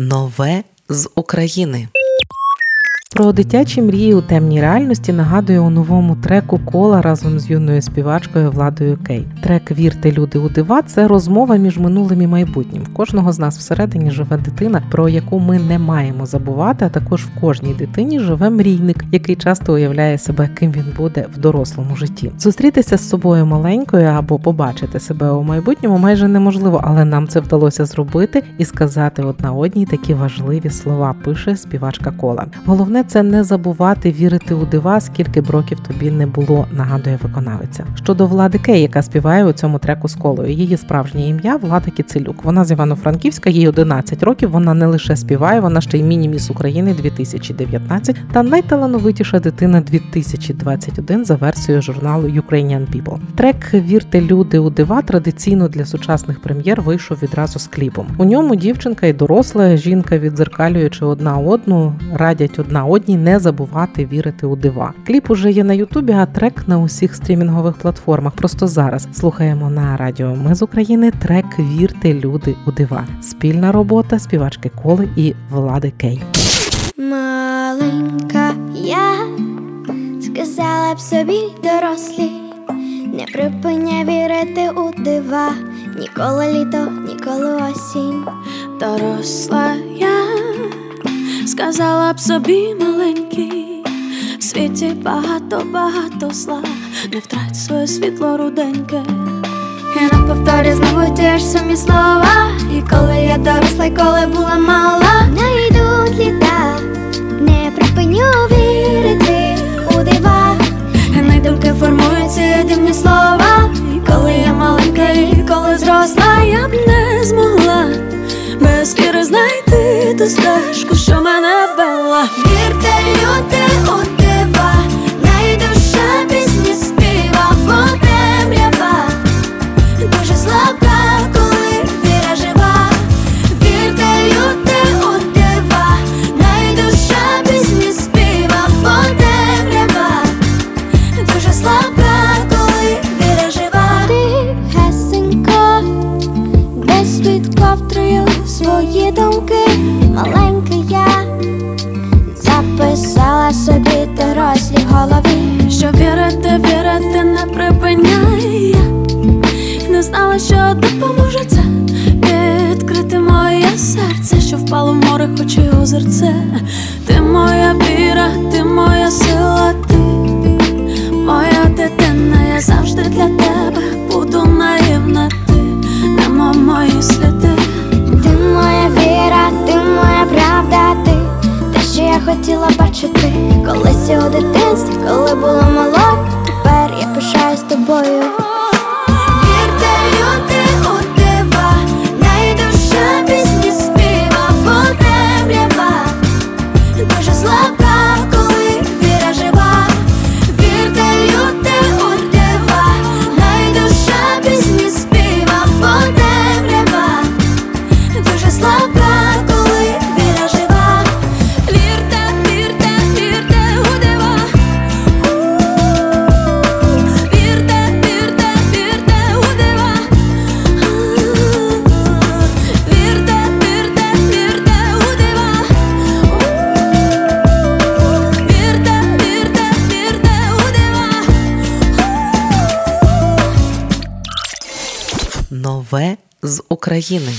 Нове з України. Про дитячі мрії у темній реальності нагадує у новому треку кола разом з юною співачкою Владою Кей. Трек Вірте, люди у дива це розмова між минулим і майбутнім. В кожного з нас всередині живе дитина, про яку ми не маємо забувати. А також в кожній дитині живе мрійник, який часто уявляє себе, ким він буде в дорослому житті. Зустрітися з собою маленькою або побачити себе у майбутньому майже неможливо, але нам це вдалося зробити і сказати одна одній такі важливі слова. Пише співачка кола. Головне це не забувати вірити у дива, скільки б років тобі не було, нагадує виконавиця. Щодо влади Кей, яка співає у цьому треку з колою. Її справжнє ім'я Влада Кіцелюк. Вона з Івано-Франківська, їй 11 років. Вона не лише співає, вона ще й міні-міс України 2019 та найталановитіша дитина 2021 за версією журналу Ukrainian People. Трек Вірте люди у дива традиційно для сучасних прем'єр вийшов відразу з кліпом. У ньому дівчинка і доросла жінка, відзеркалюючи одна одну, радять одна одній не забувати вірити у дива. Кліп уже є на Ютубі, а трек на усіх стрімінгових платформах. Просто зараз слухаємо на радіо. Ми з України трек Вірте люди у дива. Спільна робота співачки Коли і Влади Кей. Маленька я сказала б собі дорослі, не припиняй вірити у дива, ніколи літо, ніколи осінь. Доросла я сказала б собі маленький, в світі багато, багато зла, не втрать своє світло руденьке. І на повторі знову ті ж самі слова. І коли я доросла, і коли була мала, не йдуть літа, не припиню вірити у дива. Не думки формуються дивні слова. І коли я маленька, і коли зросла, я б не стежку, що мене вела. Вірте, люди море, хоч і озерце. Ти моя віра, ти моя сила, ти моя дитина, я завжди для тебе буду наївна, ти нема мої сліди. Ти моя віра, ти моя правда, ти те, що я хотіла бачити, колись у дитинстві, коли була мала, тепер я пишаюсь тобою. club. Нове з України.